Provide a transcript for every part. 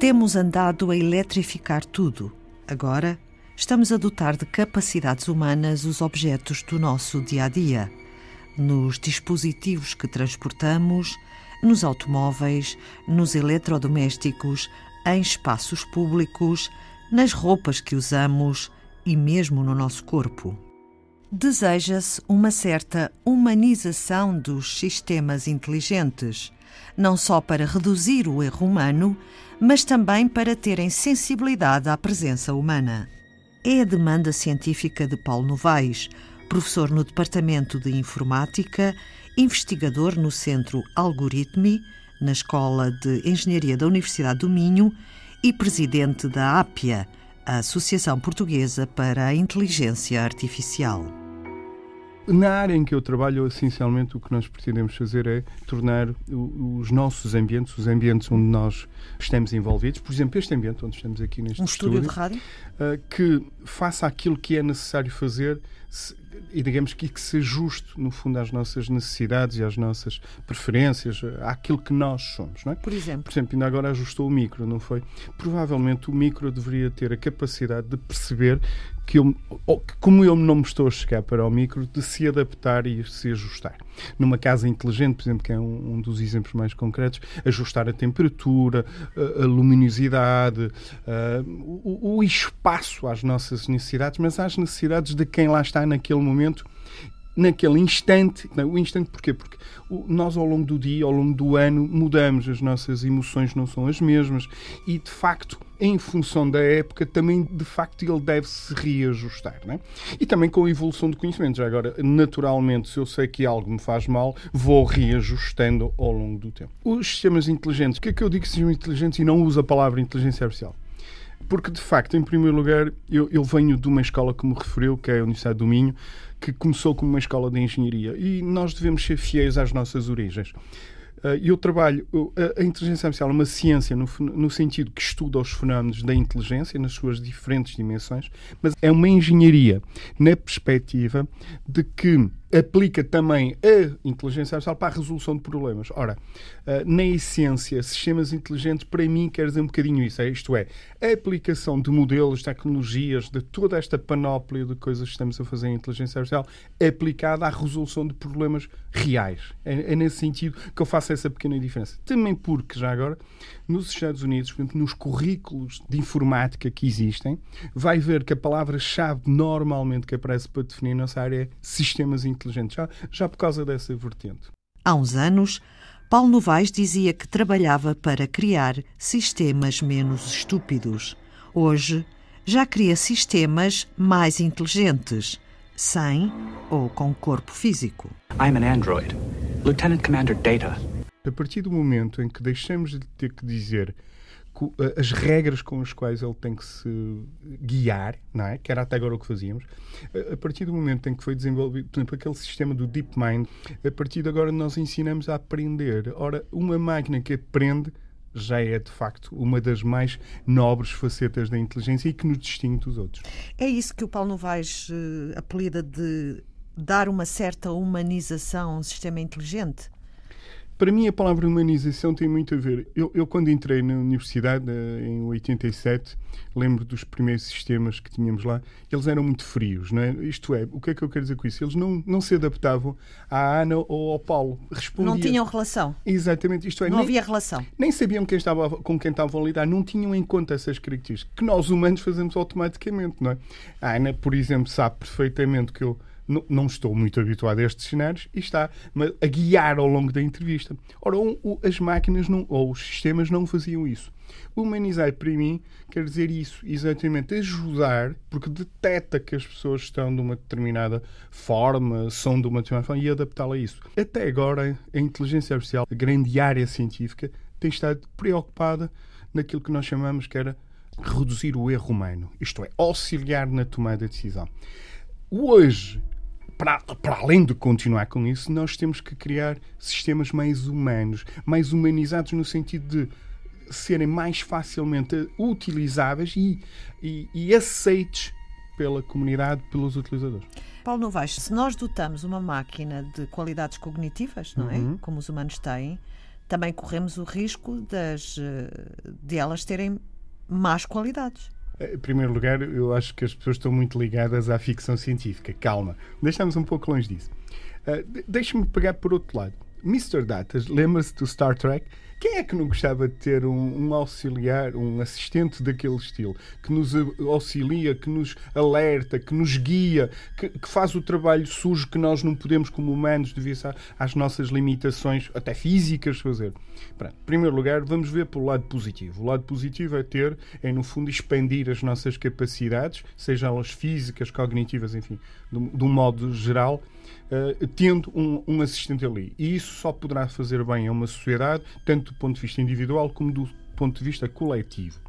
Temos andado a eletrificar tudo. Agora, estamos a dotar de capacidades humanas os objetos do nosso dia a dia, nos dispositivos que transportamos, nos automóveis, nos eletrodomésticos, em espaços públicos, nas roupas que usamos e mesmo no nosso corpo. Deseja-se uma certa humanização dos sistemas inteligentes, não só para reduzir o erro humano, mas também para terem sensibilidade à presença humana. É a demanda científica de Paulo Novaes, professor no Departamento de Informática, investigador no Centro Algoritmi, na Escola de Engenharia da Universidade do Minho e presidente da APIA, a Associação Portuguesa para a Inteligência Artificial. Na área em que eu trabalho, essencialmente o que nós pretendemos fazer é tornar os nossos ambientes, os ambientes onde nós estamos envolvidos, por exemplo, este ambiente onde estamos aqui neste um estúdio, de rádio, eh, que faça aquilo que é necessário fazer e digamos que, que se ajuste, no fundo, às nossas necessidades e às nossas preferências, àquilo que nós somos. Não é? Por exemplo? Por exemplo, ainda agora ajustou o micro, não foi? Provavelmente o micro deveria ter a capacidade de perceber que, eu, como eu não me estou a chegar para o micro, de se adaptar e se ajustar. Numa casa inteligente, por exemplo, que é um, um dos exemplos mais concretos, ajustar a temperatura, a, a luminosidade, uh, o, o espaço às nossas necessidades, mas às necessidades de quem lá está naquele momento naquele instante. Não, o instante porquê? Porque nós, ao longo do dia, ao longo do ano, mudamos, as nossas emoções não são as mesmas e, de facto, em função da época, também, de facto, ele deve se reajustar. Né? E também com a evolução do conhecimento. Já agora, naturalmente, se eu sei que algo me faz mal, vou reajustando ao longo do tempo. Os sistemas inteligentes, o que é que eu digo que sejam inteligentes e não uso a palavra inteligência artificial? Porque, de facto, em primeiro lugar, eu, eu venho de uma escola que me referiu, que é a Universidade do Minho, que começou como uma escola de engenharia e nós devemos ser fiéis às nossas origens. Uh, eu trabalho. A inteligência artificial é uma ciência no, no, sentido que estuda os fenómenos da inteligência nas suas diferentes dimensões, mas é uma engenharia na perspectiva de que aplica também a inteligência artificial para a resolução de problemas. Ora, eh, na essência, sistemas inteligentes, para mim, quer dizer um bocadinho isso. É, isto é, a aplicação de modelos, tecnologias, de toda esta panóplia de coisas que estamos a fazer em inteligência artificial, aplicada à resolução de problemas reais. É, é nesse sentido que eu faço essa pequena diferença. Também porque, já agora, nos Estados Unidos, nos currículos de informática que existem, vai ver que a palavra-chave normalmente que aparece para definir a nossa área é sistemas inteligentes inteligente, já, já por causa dessa vertente. Há uns anos, Paulo Novaes dizia que trabalhava para criar sistemas menos estúpidos. Hoje, já cria sistemas mais inteligentes, sem ou com corpo físico. I'm an android. Lieutenant Commander Data. A partir do momento em que deixamos de ter que dizer as regras com as quais ele tem que se guiar, não é? que era até agora o que fazíamos, a partir do momento em que foi desenvolvido, por exemplo, aquele sistema do DeepMind, a partir de agora nós ensinamos a aprender. Ora, uma máquina que aprende já é de facto uma das mais nobres facetas da inteligência e que nos distingue dos outros. É isso que o Paulo Novaes uh, apelida de dar uma certa humanização a um sistema inteligente? Para mim, a palavra humanização tem muito a ver. Eu, eu, quando entrei na universidade, eh, em 87, lembro dos primeiros sistemas que tínhamos lá, eles eram muito frios, não é? Isto é, o que é que eu quero dizer com isso? Eles não, não se adaptavam à Ana ou ao Paulo. Respondia... Não tinham relação. Exatamente, isto é. Não nem, havia relação. Nem sabiam quem estava, com quem estavam a lidar, não tinham em conta essas características, que nós humanos fazemos automaticamente, não é? A Ana, por exemplo, sabe perfeitamente que eu não, estou muito habituado a estes cenários e está a guiar ao longo da entrevista. Ora, as máquinas não, ou os sistemas não faziam isso. Humanizar, para mim, quer dizer isso, exatamente ajudar, porque detecta que as pessoas estão de uma determinada forma, são de uma determinada forma, e adaptá-la a isso. Até agora, a inteligência artificial, a grande área científica, tem estado preocupada naquilo que nós chamamos que era reduzir o erro humano, isto é, auxiliar na tomada de decisão. Hoje, para, para além de continuar com isso, nós temos que criar sistemas mais humanos, mais humanizados no sentido de serem mais facilmente utilizáveis e, e, e aceites pela comunidade, pelos utilizadores. Paulo Novaes, se nós dotamos uma máquina de qualidades cognitivas, não é? Uhum. Como os humanos têm, também corremos o risco das, de elas terem más qualidades. Em primeiro lugar, eu acho que as pessoas estão muito ligadas à ficção científica. Calma, deixamos um pouco longe disso. Uh, Deixa-me pegar por outro lado. Mr. Datas, lembra-se do Star Trek? Quem é que não gostava de ter um, um, auxiliar, um assistente daquele estilo, que nos auxilia, que nos alerta, que nos guia, que, que faz o trabalho sujo que nós não podemos, como humanos, devido às nossas limitações, até físicas, fazer? Pronto, em primeiro lugar, vamos ver pelo lado positivo. O lado positivo é ter, é no fundo, expandir as nossas capacidades, sejam elas físicas, cognitivas, enfim, de um modo geral uh, tendo um, um, assistente ali. E isso só poderá fazer bem a uma sociedade, tanto do ponto de vista individual como do ponto de vista coletivo.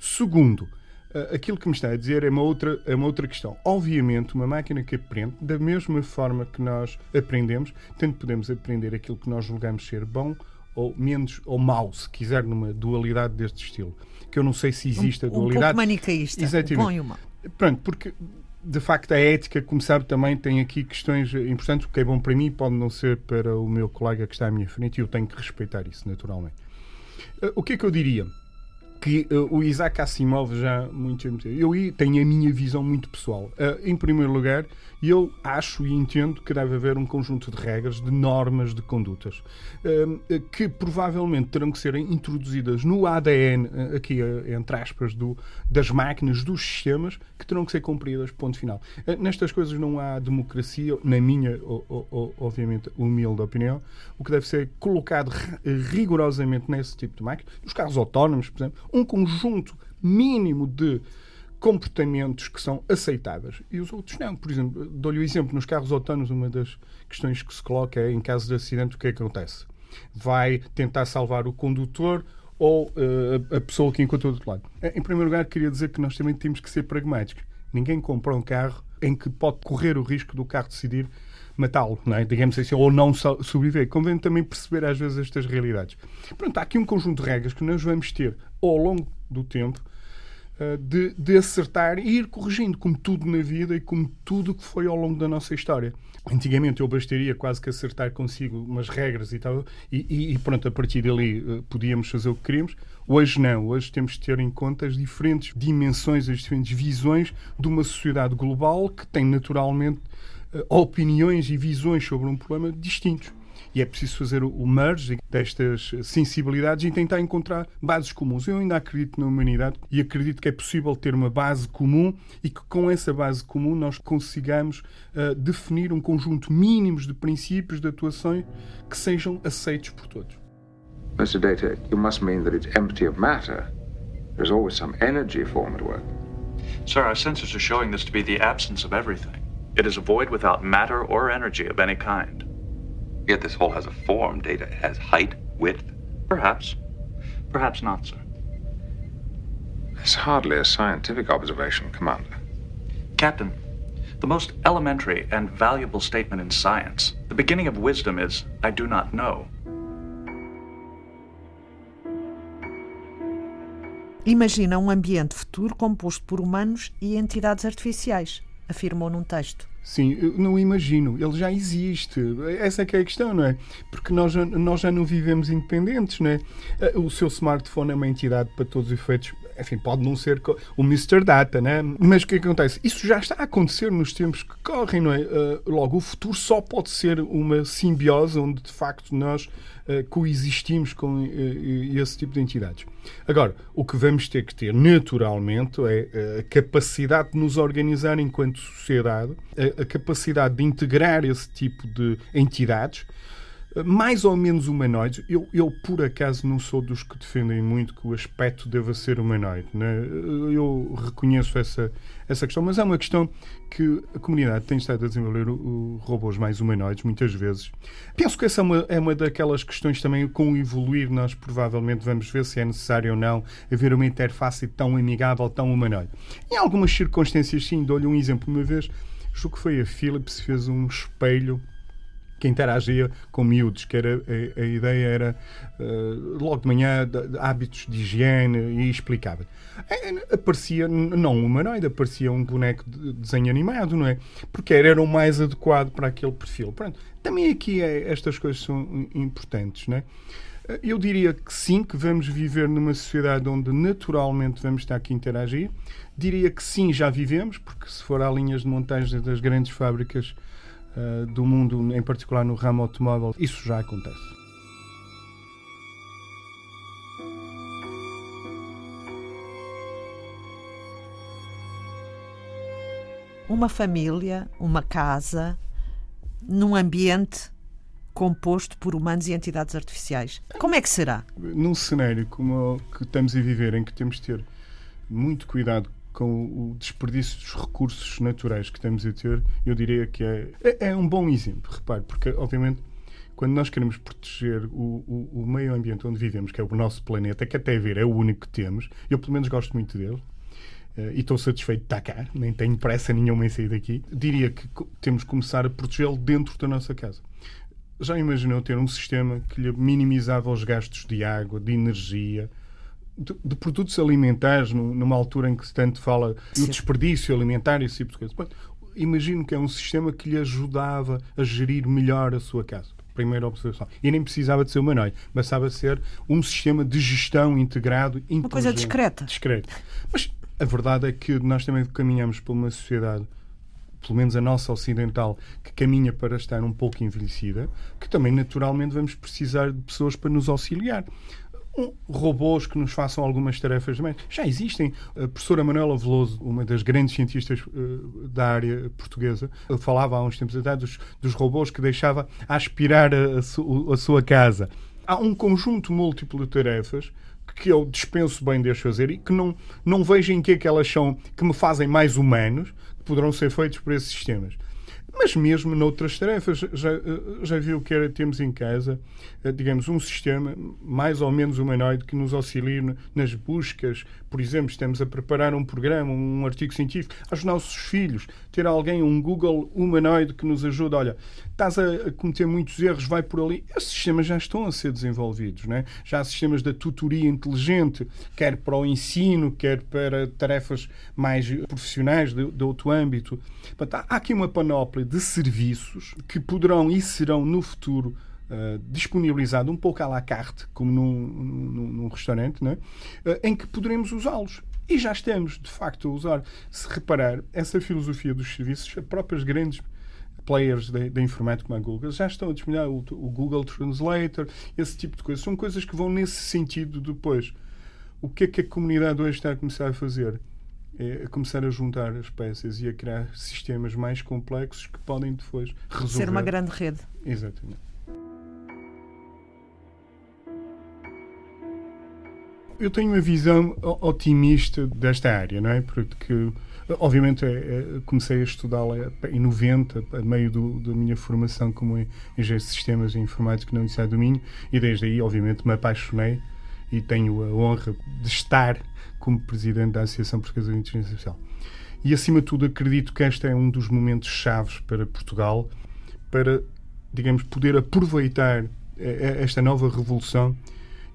Segundo, uh, aquilo que me está a dizer é uma, outra, é uma outra questão. Obviamente, uma máquina que aprende, da mesma forma que nós aprendemos, tanto podemos aprender aquilo que nós julgamos ser bom ou menos ou mau, se quiser, numa dualidade deste estilo. Que eu não sei se existe um, a dualidade. Um pouco manicaísta, Exatamente. o bom e o mau. Pronto, porque de facto, a ética, como sabe, também tem aqui questões importantes. O que é bom para mim pode não ser para o meu colega que está à minha frente e eu tenho que respeitar isso, naturalmente. Eh, o que é que eu diria? Que uh, o Isaac Asimov já muito eu tenho a minha visão muito pessoal. Uh, em primeiro lugar, eu acho e entendo que deve haver um conjunto de regras, de normas de condutas, uh, que provavelmente terão que ser introduzidas no ADN, aqui entre aspas, do, das máquinas, dos sistemas, que terão que ser cumpridas, ponto final. nestas coisas não há democracia, na minha, obviamente, humilde opinião. O que deve ser colocado rigorosamente nesse tipo de máquina, nos carros autónomos, por exemplo, um conjunto mínimo de comportamentos que são aceitáveis e os outros não. Por exemplo, dou-lhe o exemplo, nos carros autónomos, uma das questões que se coloca é, em caso de acidente, o que é que acontece? Vai tentar salvar o condutor ou uh, a pessoa que encontrou do outro lado? Em primeiro lugar, queria dizer que nós também temos que ser pragmáticos. Ninguém compra um carro em que pode correr o risco do carro decidir matá-lo, é? digamos assim, ou não sobreviver. Convém também perceber às vezes estas realidades. Pronto, há aqui um conjunto de regras que nós vamos ter ao longo do tempo eh, de, de, acertar e ir corrigindo, como tudo na vida e como tudo que foi ao longo da nossa história. Antigamente eu bastaria quase que acertar consigo umas regras e tal, e, e pronto, a partir dali uh, podíamos fazer o que queríamos. Hoje não, hoje temos de ter em conta as diferentes dimensões, as diferentes visões de uma sociedade global que tem naturalmente opiniões e visões sobre um problema distintos. E é preciso fazer o merge destas sensibilidades e tentar encontrar bases comuns. Eu ainda acredito na humanidade e acredito que é possível ter uma base comum e que com essa base comum nós consigamos uh, definir um conjunto mínimo de princípios de atuação que sejam aceitos por todos. Mr. Data, you must mean that it's empty of matter. There's always some energy form at work. Sir, our sensors are showing this to be the absence of everything. It is a void without matter or energy of any kind. Yet this hole has a form. Data has height, width. Perhaps. Perhaps not, sir. It's hardly a scientific observation, Commander. Captain, the most elementary and valuable statement in science, the beginning of wisdom is, I do not know. Imagina um ambiente futuro composto por humanos e entidades artificiais, afirmou num texto. Sim, eu não imagino. Ele já existe. Essa é que é a questão, não é? Porque nós, nós já não vivemos independentes, não é? O seu smartphone é uma entidade para todos os efeitos. Enfim, pode não ser o Mr. Data, né? Mas o que, é que acontece? Isso já está a acontecer nos tempos que correm, não é? Logo, o futuro só pode ser uma simbiose onde, de facto, nós uh, coexistimos com uh, esse tipo de entidades. Agora, o que vamos ter que ter, naturalmente, é a capacidade de nos organizar enquanto sociedade, a, a capacidade de integrar esse tipo de entidades mais ou menos humanoides. Eu, eu, por acaso, não sou dos que defendem muito que o aspecto deva ser humanoide. Né? Eu reconheço essa, essa questão, mas é uma questão que a comunidade tem estado a desenvolver o, robôs mais humanoides, muitas vezes. Penso que essa é uma, é uma daquelas questões também, com o evoluir, nós provavelmente vamos ver se é necessário ou não haver uma interface tão amigável, tão humanoide. Em algumas circunstâncias, sim, dou-lhe um exemplo. Uma vez, julgo que foi a Philips, fez um espelho que interagia com miúdos, que era, a, a ideia era uh, logo de manhã de, de hábitos de higiene e explicava. É, aparecia não um humanoide, aparecia um boneco de desenho animado, não é? Porque era, era o mais adequado para aquele perfil. Pronto, também aqui é, estas coisas são importantes, não é? Eu diria que sim, que vamos viver numa sociedade onde naturalmente vamos estar aqui a interagir. Diria que sim, já vivemos, porque se for há linhas de montagem das grandes fábricas uh, do mundo, em particular no ramo automóvel, isso já acontece. Uma família, uma casa, num ambiente composto por humanos e entidades artificiais. Como é que será? Num cenário como o que estamos a viver, em que temos de ter muito cuidado com o desperdício dos recursos naturais que estamos a ter, eu diria que é, é, é um bom exemplo, repare, porque obviamente quando nós queremos proteger o, o, o, meio ambiente onde vivemos, que é o nosso planeta, que até ver é o único que temos, eu pelo menos gosto muito dele, uh, e estou satisfeito de estar cá, nem tenho pressa nenhuma em sair daqui, diria que temos que começar a protegê-lo dentro da nossa casa. Já imaginou ter um sistema que lhe minimizava os gastos de água, de energia, de, de produtos alimentares, numa altura em que se tanto fala do desperdício alimentar e esse tipo de coisa? Imagino que é um sistema que lhe ajudava a gerir melhor a sua casa primeira observação. E nem precisava de ser humanoide, bastava ser um sistema de gestão integrado. Uma coisa discreta. Discreto. Mas a verdade é que nós também caminhamos por uma sociedade pelo menos a nossa ocidental, que caminha para estar um pouco envelhecida, que também naturalmente vamos precisar de pessoas para nos auxiliar. Um, robôs que nos façam algumas tarefas também. Já existem. A professora Manuela Veloso, uma das grandes cientistas uh, da área portuguesa, falava há uns tempos atrás dos, dos robôs que deixava aspirar a, a, su, a sua casa. Há um conjunto múltiplo de tarefas que eu dispenso bem de as fazer e que não, não vejo em que é que elas são, que me fazem mais humanos, poderão ser feitos por esses sistemas. Mas mesmo noutras tarefas, já, já viu que era, temos em casa, eh, digamos, um sistema mais ou menos humanoide que nos auxilie nas buscas. Por exemplo, estamos a preparar um programa, um artigo científico, aos nossos filhos, ter alguém, um Google humanoide que nos ajuda. Olha, estás a cometer muitos erros, vai por ali. Esses sistemas já estão a ser desenvolvidos. Né? Já há sistemas da tutoria inteligente, quer para o ensino, quer para tarefas mais profissionais de, de outro âmbito. Portanto, há aqui uma panóplia de serviços que poderão e serão no futuro Uh, um pouco à la carte, como num, num, num restaurante, né? uh, em que poderemos usá-los. E já estamos, de facto, a usar. Se reparar, essa filosofia dos serviços, as próprias grandes players da informática como a Google já estão a disponibilizar o, o, Google Translator, esse tipo de coisas. São coisas que vão nesse sentido depois. O que é que a comunidade hoje está a começar a fazer? É começar a juntar as peças e a criar sistemas mais complexos que podem depois resolver. Ser uma grande rede. Exatamente. Eu tenho uma visão otimista desta área, não é? Porque, obviamente, é, é, comecei a estudá-la em 90, a meio do, da minha formação como engenheiro de sistemas e informática na Universidade do Minho, e desde aí, obviamente, me apaixonei e tenho a honra de estar como presidente da Associação Portuguesa de Inteligência Artificial. E, acima de tudo, acredito que este é um dos momentos chaves para Portugal para, digamos, poder aproveitar esta nova revolução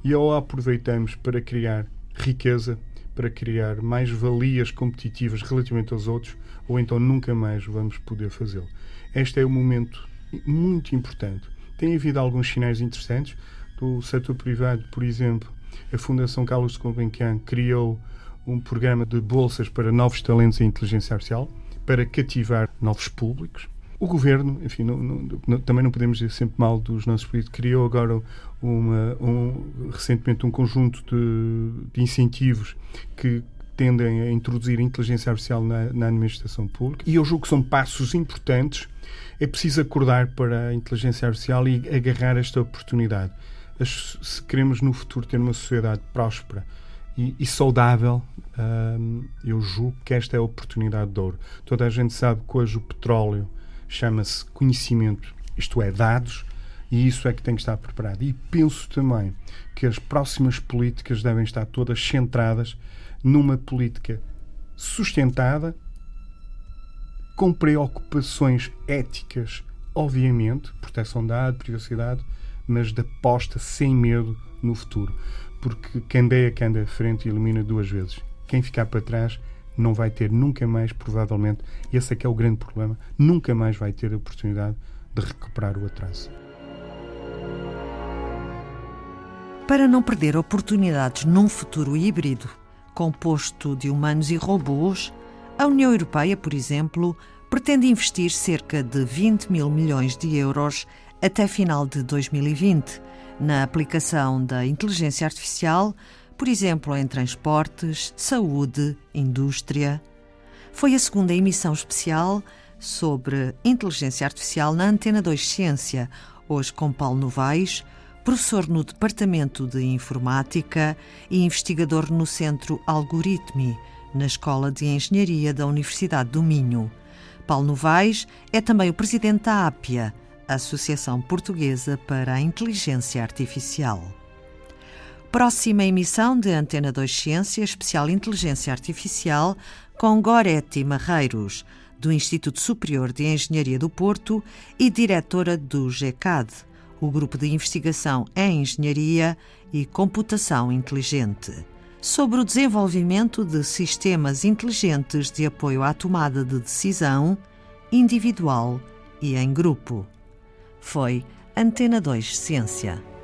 e ou a aproveitamos para criar riqueza, para criar mais valias competitivas relativamente aos outros, ou então nunca mais vamos poder fazê-lo. Este é um momento muito importante. Tem havido alguns sinais interessantes do setor privado, por exemplo, a Fundação Carlos Gulbenkian criou um programa de bolsas para novos talentos em inteligência artificial, para cativar novos públicos. O governo, enfim, não, não, também não podemos dizer sempre mal dos nossos políticos, criou agora uma, um, recentemente um conjunto de, de, incentivos que tendem a introduzir a inteligência artificial na, na administração pública. E eu julgo que são passos importantes. É preciso acordar para a inteligência artificial e agarrar esta oportunidade se queremos no futuro ter uma sociedade próspera e, e saudável, eu julgo que esta é a oportunidade de ouro. Toda a gente sabe que hoje o petróleo chama-se conhecimento, isto é, dados, e isso é que tem que estar preparado. E penso também que as próximas políticas devem estar todas centradas numa política sustentada, com preocupações éticas, obviamente, proteção de dados, privacidade, mas de aposta sem medo no futuro. Porque quem der, quem anda à frente ilumina duas vezes. Quem ficar para trás não vai ter nunca mais, provavelmente, esse é que é o grande problema, nunca mais vai ter a oportunidade de recuperar o atraso. Para não perder oportunidades num futuro híbrido, composto de humanos e robôs, a União Europeia, por exemplo, pretende investir cerca de 20 mil milhões de euros até final de 2020 na aplicação da inteligência artificial, por exemplo, em transportes, saúde, indústria. Foi a segunda emissão especial sobre inteligência artificial na Antena 2 Ciência, hoje com Paulo Novaes, professor no Departamento de Informática e investigador no Centro Algoritmi, na Escola de Engenharia da Universidade do Minho. Paulo Novaes é também o presidente da APIA, Associação Portuguesa para a Inteligência Artificial. Próxima emissão de Antena 2 Ciência, especial Inteligência Artificial, com Goretti Marreiros, do Instituto Superior de Engenharia do Porto e diretora do GECAD, o Grupo de Investigação em Engenharia e Computação Inteligente, sobre o desenvolvimento de sistemas inteligentes de apoio à tomada de decisão, individual e em grupo. Foi Antena 2 Ciência.